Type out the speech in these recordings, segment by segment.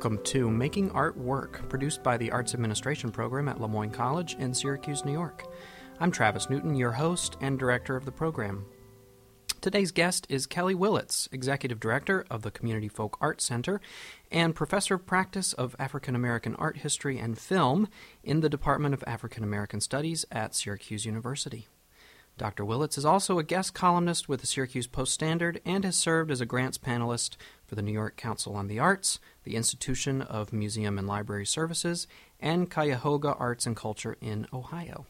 Welcome to Making Art Work, produced by the Arts Administration Program at Le Moyne College in Syracuse, New York. I'm Travis Newton, your host and director of the program. Today's guest is Kheli Willetts, Executive Director of the Community Folk Art Center and Professor of Practice of African American Art History and Film in the Department of African American Studies at Syracuse University. Dr. Willetts is also a guest columnist with the Syracuse Post Standard and has served as a grants panelist for the New York Council on the Arts, the Institution of Museum and Library Services, and Cuyahoga Arts and Culture in Ohio.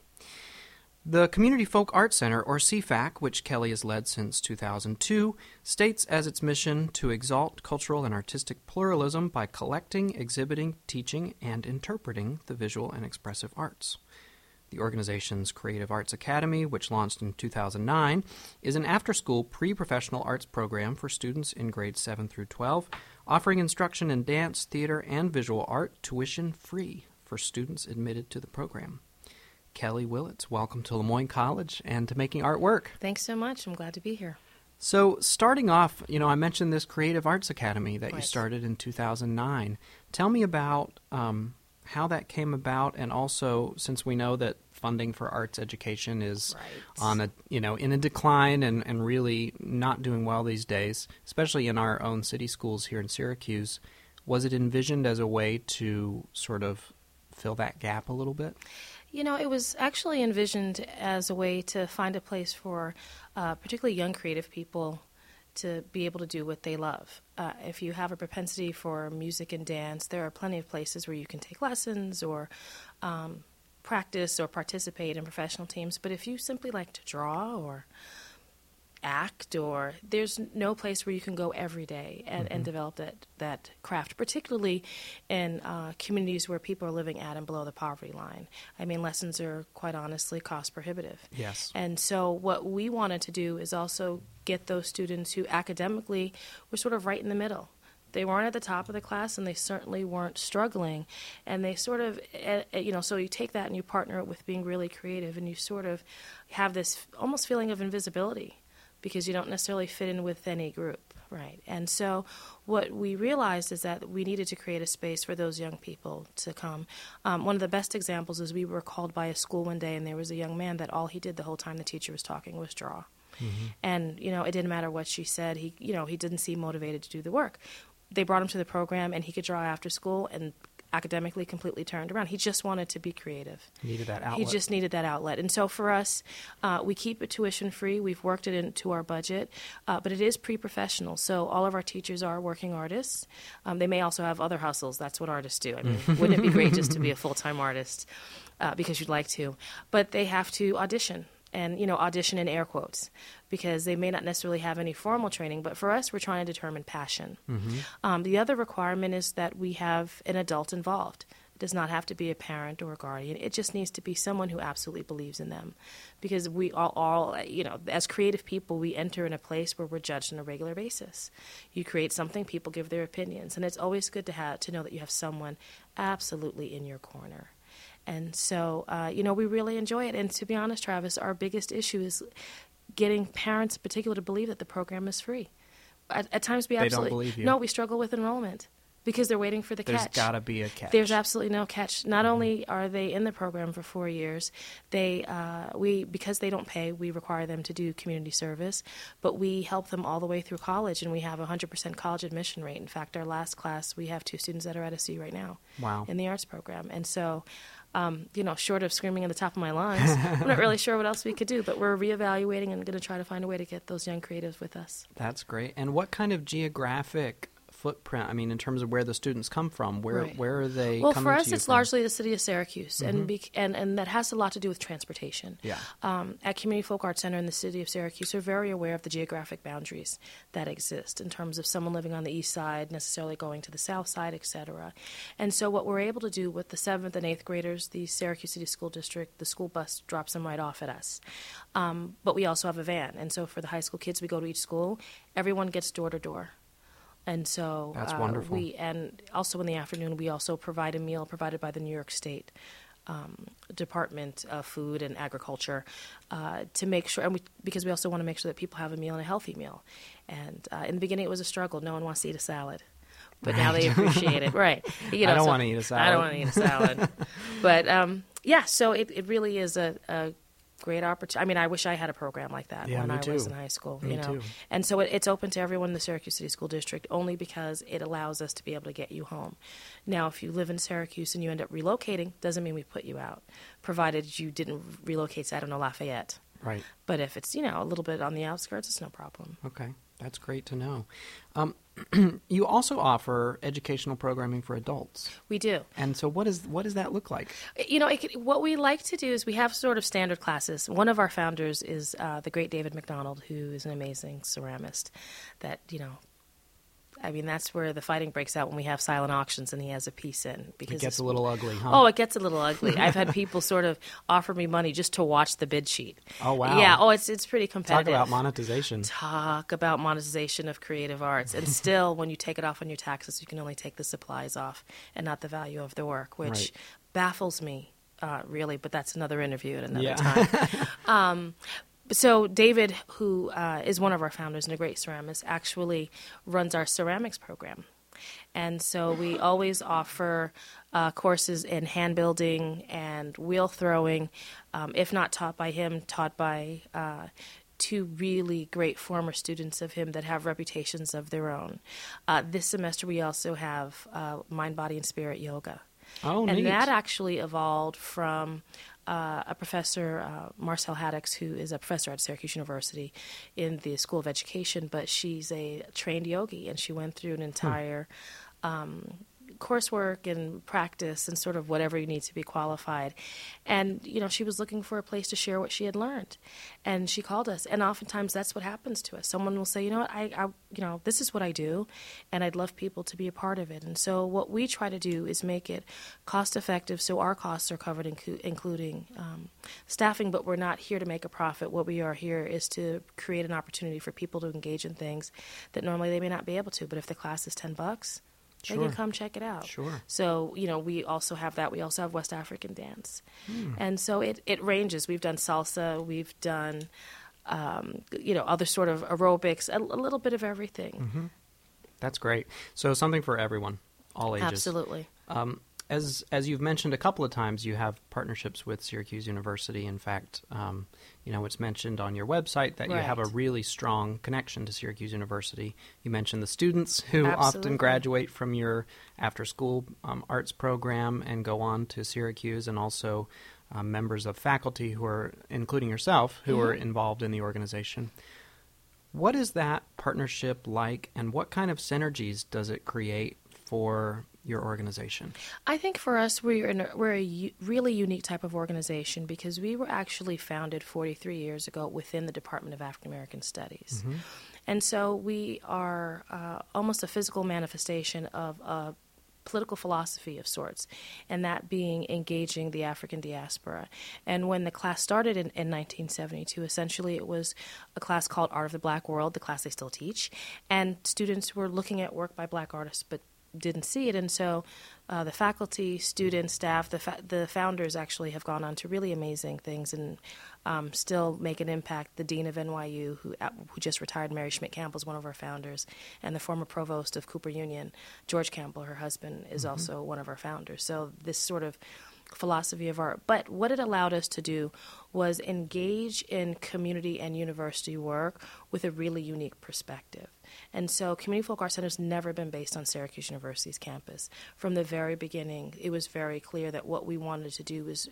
The Community Folk Arts Center, or CFAC, which Kelly has led since 2002, states as its mission to exalt cultural and artistic pluralism by collecting, exhibiting, teaching, and interpreting the visual and expressive arts. The organization's Creative Arts Academy, which launched in 2009, is an after school pre professional arts program for students in grades 7 through 12, offering instruction in dance, theater, and visual art tuition free for students admitted to the program. Kheli Willetts, welcome to Le Moyne College and to Making Art Work. Thanks so much. I'm glad to be here. So, starting off, you know, I mentioned this Creative Arts Academy that Right. you started in 2009. Tell me about um, how that came about, and also since we know that funding for arts education is Right. on a you know in a decline and, and really not doing well these days, especially in our own city schools here in Syracuse. Was it envisioned as a way to sort of fill that gap a little bit? You know, it was actually envisioned as a way to find a place for uh, particularly young creative people to be able to do what they love. Uh, if you have a propensity for music and dance, there are plenty of places where you can take lessons or um, practice or participate in professional teams. But if you simply like to draw or act or there's no place where you can go every day and, and develop that, that craft particularly in uh, communities where people are living at and below the poverty line. I mean lessons are quite honestly cost prohibitive. Yes. and so what we wanted to do is also get those students who academically were sort of right in the middle. They weren't at the top of the class and they certainly weren't struggling. And they sort of eh, eh, you know so you take that and you partner it with being really creative and you sort of have this almost feeling of invisibility because you don't necessarily fit in with any group right? And so what we realized is that we needed to create a space for those young people to come. Um, one of the best examples is we were called by a school one day and there was a young man that all he did the whole time the teacher was talking was draw. And you know it didn't matter what she said. He you know he didn't seem motivated to do the work. They brought him to the program and he could draw after school and academically completely turned around he just wanted to be creative Needed that outlet. he just needed that outlet. And so for us, uh, we keep it tuition free. We've worked it into our budget, uh, but it is pre professional. So all of our teachers are working artists. Um, they may also have other hustles. That's what artists do. I mean, wouldn't it be great just to be a full time artist uh, because you'd like to? But they have to audition. And you know, audition in air quotes, because they may not necessarily have any formal training. But for us, we're trying to determine passion. Um, the other requirement is that we have an adult involved. It does not have to be a parent or a guardian. It just needs to be someone who absolutely believes in them. Because we all, all, you know, as creative people, we enter in a place where we're judged on a regular basis. You create something, people give their opinions, and it's always good to have to know that you have someone absolutely in your corner. And so, uh, you know, we really enjoy it. And to be honest, Travis, our biggest issue is getting parents, in particular, to believe that the program is free. At, at times, we absolutely believe you. no. We struggle with enrollment because they're waiting for the There's catch. There's got to be a catch. There's absolutely no catch. Not only are they in the program for four years, they uh, we because they don't pay, we require them to do community service, but we help them all the way through college, and we have a hundred percent college admission rate. In fact, our last class, we have two students that are at SC right now Wow. in the arts program, and so. Um, you know, short of screaming at the top of my lungs, I'm not really sure what else we could do, but we're reevaluating and going to try to find a way to get those young creatives with us. That's great. And what kind of geographic footprint? I mean, in terms of where the students come from, where Right. where are they? Well, coming for us, it's from? Mm-hmm. largely the city of Syracuse, and, bec and and that has a lot to do with transportation. Yeah. Um, at Community Folk Arts Center in the city of Syracuse, we're very aware of the geographic boundaries that exist in terms of someone living on the east side necessarily going to the south side, et cetera. And so, what we're able to do with the seventh and eighth graders, the Syracuse City School District, the school bus drops them right off at us. Um, but we also have a van, and so for the high school kids, we go to each school. Everyone gets door to door. And so That's uh, wonderful. we and also in the afternoon we also provide a meal provided by the New York State um, Department of Food and Agriculture uh, to make sure, and we, because we also want to make sure that people have a meal and a healthy meal. And uh, in the beginning, it was a struggle. No one wants to eat a salad. but now they appreciate it. Right. You know, I don't so- wanna eat a salad. I don't want to eat a salad. but um, yeah, so it, it really is a, a great opportunity. I mean, I wish I had a program like that Yeah, when I was in high school. Me you know, too. and so it, it's open to everyone in the Syracuse City School District only because it allows us to be able to get you home. Now, if you live in Syracuse and you end up relocating, doesn't mean we put you out, provided you didn't relocate to I don't know Lafayette. Right. But if it's you know a little bit on the outskirts, it's no problem. Okay. That's great to know. Um, you also offer educational programming for adults. We do. And so what is what does that look like? You know, it, what we like to do is we have sort of standard classes. One of our founders is uh, the great David MacDonald, who is an amazing ceramist. That you know, I mean, that's where the fighting breaks out when we have silent auctions and he has a piece in Because It gets a little ugly, huh? Oh, it gets a little ugly. I've had people sort of offer me money just to watch the bid sheet. Oh, wow. Yeah. Oh, it's it's pretty competitive. Talk about monetization. Talk about monetization of creative arts, and still, when you take it off on your taxes, you can only take the supplies off and not the value of the work, which Right. baffles me, uh, really. But that's another interview at another Yeah. time. um, so David, who uh, is one of our founders and a great ceramist, actually runs our ceramics program. And so we always offer uh, courses in hand building and wheel throwing, um, if not taught by him, taught by uh, two really great former students of him that have reputations of their own. Uh, this semester we also have uh, mind, body, and spirit yoga. Oh, and neat. that actually evolved from uh, a professor, uh, Marcelle Haddix, who is a professor at Syracuse University in the School of Education, but she's a trained yogi, and she went through an entire um, coursework and practice and sort of whatever you need to be qualified. And, you know, she was looking for a place to share what she had learned. And she called us. And oftentimes that's what happens to us. Someone will say, you know what, I, I you know, this is what I do, and I'd love people to be a part of it. And so what we try to do is make it cost effective so our costs are covered, inclu- including um, staffing, but we're not here to make a profit. What we are here is to create an opportunity for people to engage in things that normally they may not be able to. But if the class is 10 bucks, they can come check it out. Sure. So, you know, we also have that. We also have West African dance. Hmm. And so it, it ranges. We've done salsa, we've done, um, you know, other sort of aerobics, a, a little bit of everything. Mm-hmm. That's great. So something for everyone, all ages. Absolutely. Um, as as you've mentioned a couple of times, you have partnerships with Syracuse University. In fact, um, you know it's mentioned on your website that you have a really strong connection to Syracuse University. You mentioned the students who often graduate from your after school um, arts program and go on to Syracuse, and also um, members of faculty who are, including yourself, who are involved in the organization. What is that partnership like, and what kind of synergies does it create for your organization? I think for us, we're in a, we're a u- really unique type of organization because we were actually founded 43 years ago within the Department of African American Studies, and so we are uh, almost a physical manifestation of a political philosophy of sorts, and that being engaging the African diaspora. And when the class started in, in 1972, essentially it was a class called Art of the Black World, the class they still teach, and students were looking at work by black artists, but didn't see it, and so uh, the faculty, students, staff, the fa- the founders actually have gone on to really amazing things and um, still make an impact. The dean of NYU, who uh, who just retired, Mary Schmidt Campbell, is one of our founders, and the former provost of Cooper Union, George Campbell, her husband, is also one of our founders. So this sort of philosophy of art. But what it allowed us to do was engage in community and university work with a really unique perspective. And so, Community Folk Art Center has never been based on Syracuse University's campus. From the very beginning, it was very clear that what we wanted to do was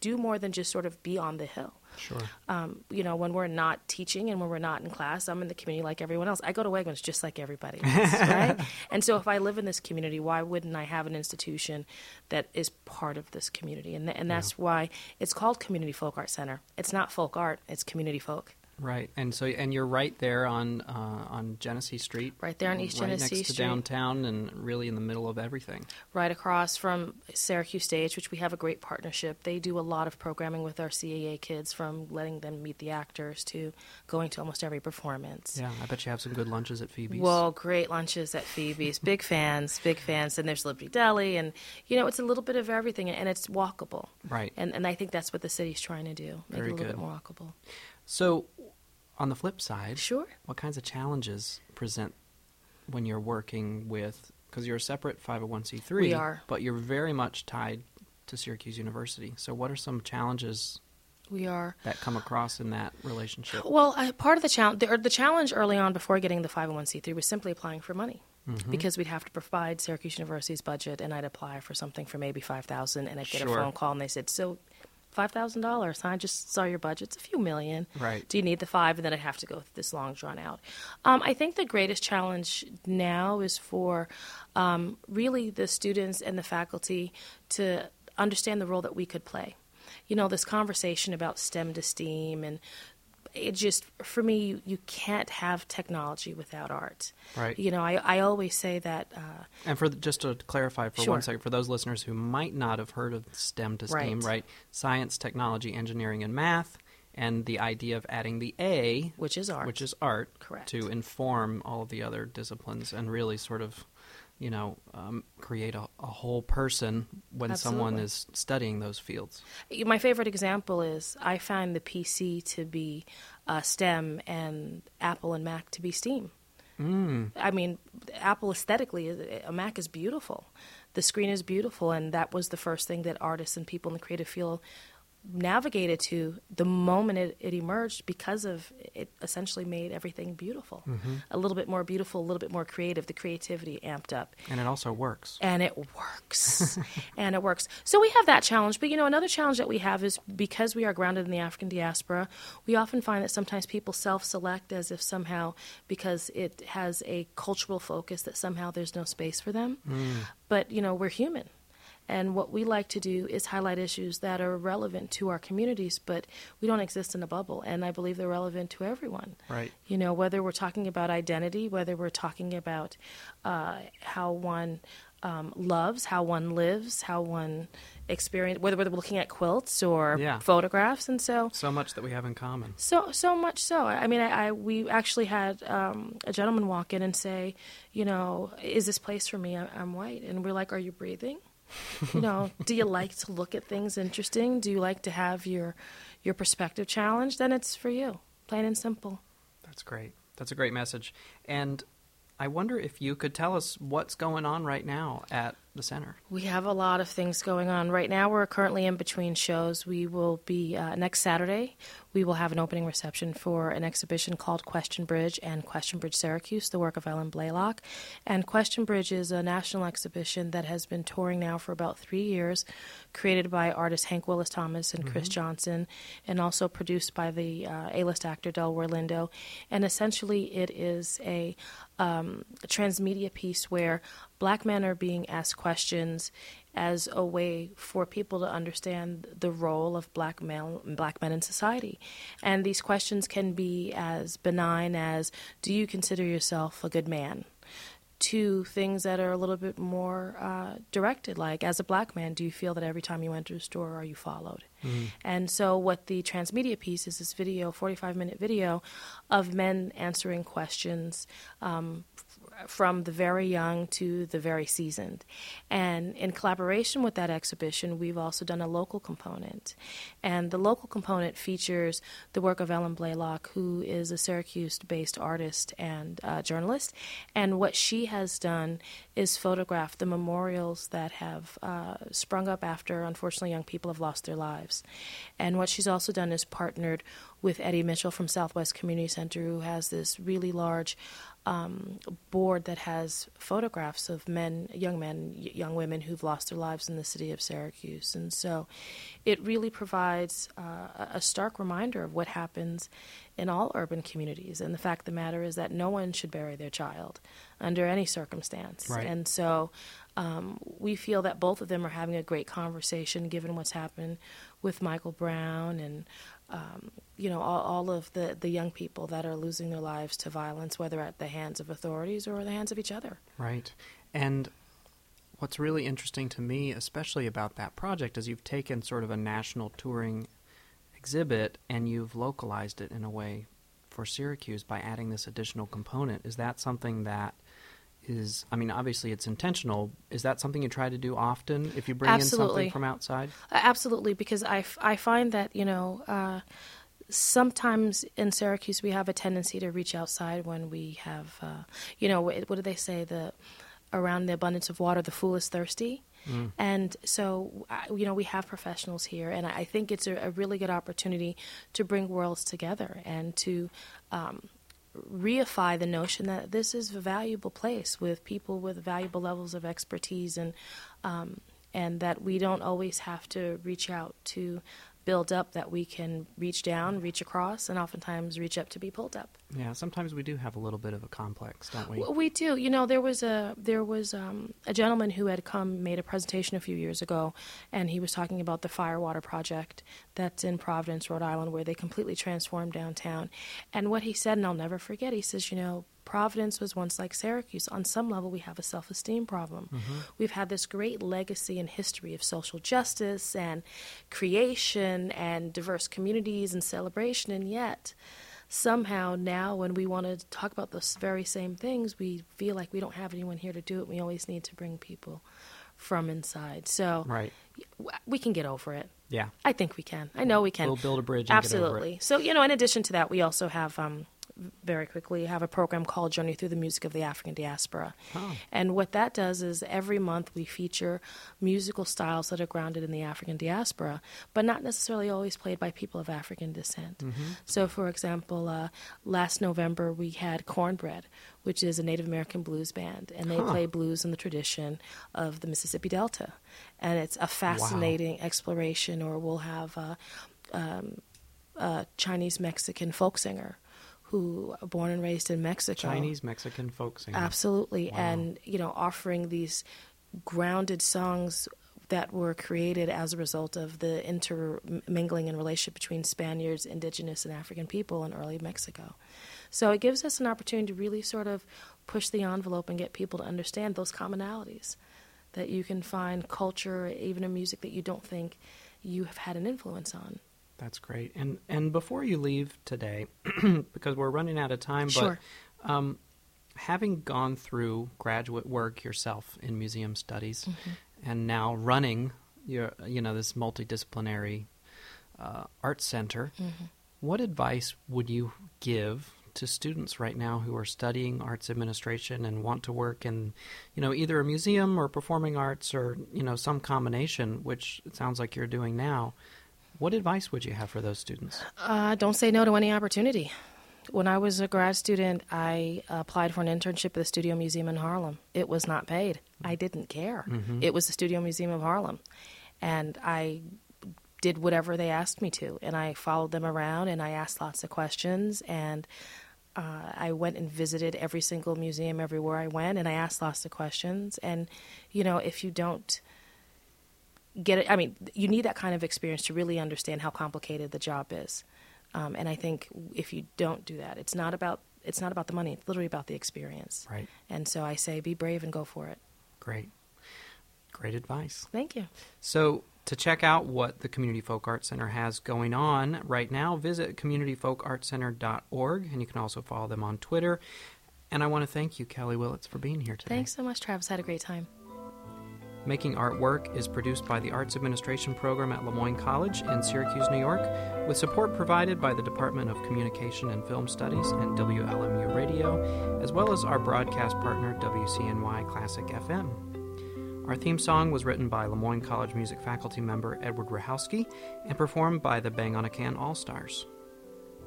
do more than just sort of be on the hill. Sure. Um, you know, when we're not teaching and when we're not in class, I'm in the community like everyone else. I go to Wegmans just like everybody else, right? And so, if I live in this community, why wouldn't I have an institution that is part of this community? And, th- and that's why it's called Community Folk Art Center. It's not folk art; it's community folk. Right, and so and you're right there on uh, on Genesee Street, Right there on East right Genesee next to Street. downtown, and really in the middle of everything. right across from Syracuse Stage, which we have a great partnership. They do a lot of programming with our CAA kids, from letting them meet the actors to going to almost every performance. Yeah, I bet you have some good lunches at Phoebe's. Well, great lunches at Phoebe's. Big fans, big fans. And there's Liberty Deli, and you know it's a little bit of everything, and it's walkable. Right. And and I think that's what the city's trying to do, make Very it a little good. bit more walkable. so, on the flip side, Sure. what kinds of challenges present when you're working with because you're a separate 501c3 We are. but you're very much tied to Syracuse University. So what are some challenges We are. that come across in that relationship? Well, I, part of the challenge, the, or the challenge early on before getting the 501c3 was simply applying for money. Mm-hmm. Because we'd have to provide Syracuse University's budget, and I'd apply for something for maybe five thousand, and I'd get Sure. a phone call, and they said, "So, five thousand dollars? I just saw your budget; it's a few million. Right. Do you need the five? And then I'd have to go through this long drawn out. Um, I think the greatest challenge now is for um, really the students and the faculty to understand the role that we could play. You know, this conversation about STEM to STEAM and it just for me you, you can't have technology without art Right. you know i, I always say that uh, And for the, just to clarify for Sure. one second, for those listeners who might not have heard of STEM to STEAM, Right. right? Science, technology, engineering, and math, and the idea of adding the A, which is art which is art, Correct. to inform all of the other disciplines and really sort of, you know, um, create a, a whole person when someone is studying those fields. my favorite example is i find the pc to be uh, stem and apple and mac to be steam Mm. I mean, Apple aesthetically, a Mac is beautiful. The screen is beautiful, and that was the first thing that artists and people in the creative field navigated to the moment it, it emerged because of it essentially made everything beautiful. Mm-hmm. A little bit more beautiful, a little bit more creative, the creativity amped up. And it also works. and it works. And it works. So we have that challenge. But you know another challenge that we have is because we are grounded in the african diaspora we often find that sometimes people self-select as if somehow because it has a cultural focus that somehow there's no space for them. Mm. But you know we're human and what we like to do is highlight issues that are relevant to our communities, but we don't exist in a bubble. And I believe they're relevant to everyone. Right. You know, whether we're talking about identity, whether we're talking about uh, how one um, loves, how one lives, how one experience, whether we're looking at quilts or Yeah. photographs, and so So much that we have in common. so so much so. I mean, I, I we actually had um, a gentleman walk in and say, you know, is this place for me? I, I'm white, and we're like, are you breathing? You know, do you like to look at things interesting? Do you like to have your your perspective challenged? Then it's for you, plain and simple. That's great. That's a great message. And I wonder if you could tell us what's going on right now at the center. We have a lot of things going on right now. We're currently in between shows. We will be uh, next Saturday. We will have an opening reception for an exhibition called Question Bridge and Question Bridge Syracuse, the work of Ellen Blalock. And Question Bridge is a national exhibition that has been touring now for about three years, created by artists Hank Willis Thomas and Chris Johnson, and also produced by the uh, A-list actor Delroy Lindo. And essentially, it is a, um, a transmedia piece where black men are being asked questions as a way for people to understand the role of black male black men in society. And these questions can be as benign as do you consider yourself a good man? To things that are a little bit more uh, directed, like as a black man, do you feel that every time you enter a store, are you followed? And so, what the transmedia piece is this video, 45 minute video of men answering questions um, from the very young to the very seasoned. And in collaboration with that exhibition, we've also done a local component. And the local component features the work of Ellen Blalock, who is a Syracuse based artist and uh, journalist. And what she has done is photograph the memorials that have uh, sprung up after, unfortunately, young people have lost their lives. And what she's also done is partnered with Eddie Mitchell from Southwest Community Center, who has this really large um, board that has photographs of men, young men, young women who've lost their lives in the city of Syracuse. And so it really provides uh, a- stark reminder of what happens in all urban communities. And the fact of the matter is that no one should bury their child under any circumstance. Right. And so um, we feel that both of them are having a great conversation given what's happened with Michael Brown and um, you know all, all of the, the young people that are losing their lives to violence, whether at the hands of authorities or the hands of each other. Right. And what's really interesting to me, especially about that project, is you've taken sort of a national touring exhibit and you've localized it in a way for Syracuse by adding this additional component. Is that something that is, I mean, obviously it's intentional. Is that something you try to do often if you bring in something from outside? Absolutely, because I, f- I find that, you know, uh, sometimes in Syracuse we have a tendency to reach outside when we have, uh, you know, what, what do they say? The around the abundance of water, the fool is thirsty. Mm. And so, you know, we have professionals here, and I think it's a, a really good opportunity to bring worlds together and to um, reify the notion that this is a valuable place with people with valuable levels of expertise and um, and that we don't always have to reach out to build up that we can reach down, reach across, and oftentimes reach up to be pulled up. Yeah, sometimes we do have a little bit of a complex, don't we? Well, We do. You know, there was a there was um, a gentleman who had come made a presentation a few years ago, and he was talking about the Firewater project that's in Providence, Rhode Island, where they completely transformed downtown. And what he said, and I'll never forget, he says, you know, Providence was once like Syracuse. On some level, we have a self esteem problem. Mm-hmm. We've had this great legacy and history of social justice and creation and diverse communities and celebration, and yet somehow now when we want to talk about those very same things, we feel like we don't have anyone here to do it. We always need to bring people from inside. So right. we can get over it. Yeah. I think we can. I know we can. We'll build a bridge Absolutely. So, you know, in addition to that, we also have um, very quickly have a program called Journey Through the Music of the African Diaspora. Oh. And what that does is every month we feature musical styles that are grounded in the African diaspora, but not necessarily always played by people of African descent. Mm-hmm. So, for example, uh, last November we had Cornbread, which is a Native American blues band, and they huh. play blues in the tradition of the Mississippi Delta. And it's a fascinating wow. exploration, or we'll have. Uh, um, a Chinese Mexican folk singer who are born and raised in Mexico. Chinese Mexican folk singer. Absolutely. Wow. And, you know, offering these grounded songs that were created as a result of the intermingling and relationship between Spaniards, indigenous, and African people in early Mexico. So it gives us an opportunity to really sort of push the envelope and get people to understand those commonalities. That you can find culture, even in music, that you don't think you have had an influence on. That's great. And and before you leave today, because we're running out of time, sure. but um, having gone through graduate work yourself in museum studies, mm-hmm. and now running your you know this multidisciplinary uh, art center, mm-hmm. what advice would you give to students right now who are studying arts administration and want to work in, you know, either a museum or performing arts or you know some combination, which it sounds like you're doing now. What advice would you have for those students? Uh, don't say no to any opportunity. When I was a grad student, I applied for an internship at the Studio Museum in Harlem. It was not paid. I didn't care. Mm-hmm. It was the Studio Museum of Harlem. And I did whatever they asked me to. And I followed them around and I asked lots of questions. And uh, I went and visited every single museum everywhere I went and I asked lots of questions. And, you know, if you don't get it. I mean, you need that kind of experience to really understand how complicated the job is. Um, and I think if you don't do that, it's not about it's not about the money. It's literally about the experience. Right. And so I say, be brave and go for it. Great, great advice. Thank you. So to check out what the Community Folk Art Center has going on right now, visit communityfolkartcenter.org, and you can also follow them on Twitter. And I want to thank you, Kheli Willetts, for being here today. Thanks so much, Travis. Had a great time. Making Art Work is produced by the Arts Administration Program at Le Moyne College in Syracuse, New York, with support provided by the Department of Communication and Film Studies and WLMU Radio, as well as our broadcast partner WCNY Classic FM. Our theme song was written by Le Moyne College music faculty member Edward Rahowski and performed by the Bang on a Can All Stars.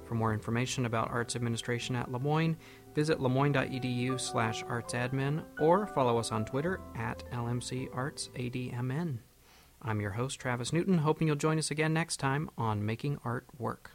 For more information about arts administration at Le Moyne, Visit lemoyne.edu slash artsadmin or follow us on Twitter at LMCArtsADMN. I'm your host, Travis Newton, hoping you'll join us again next time on Making Art Work.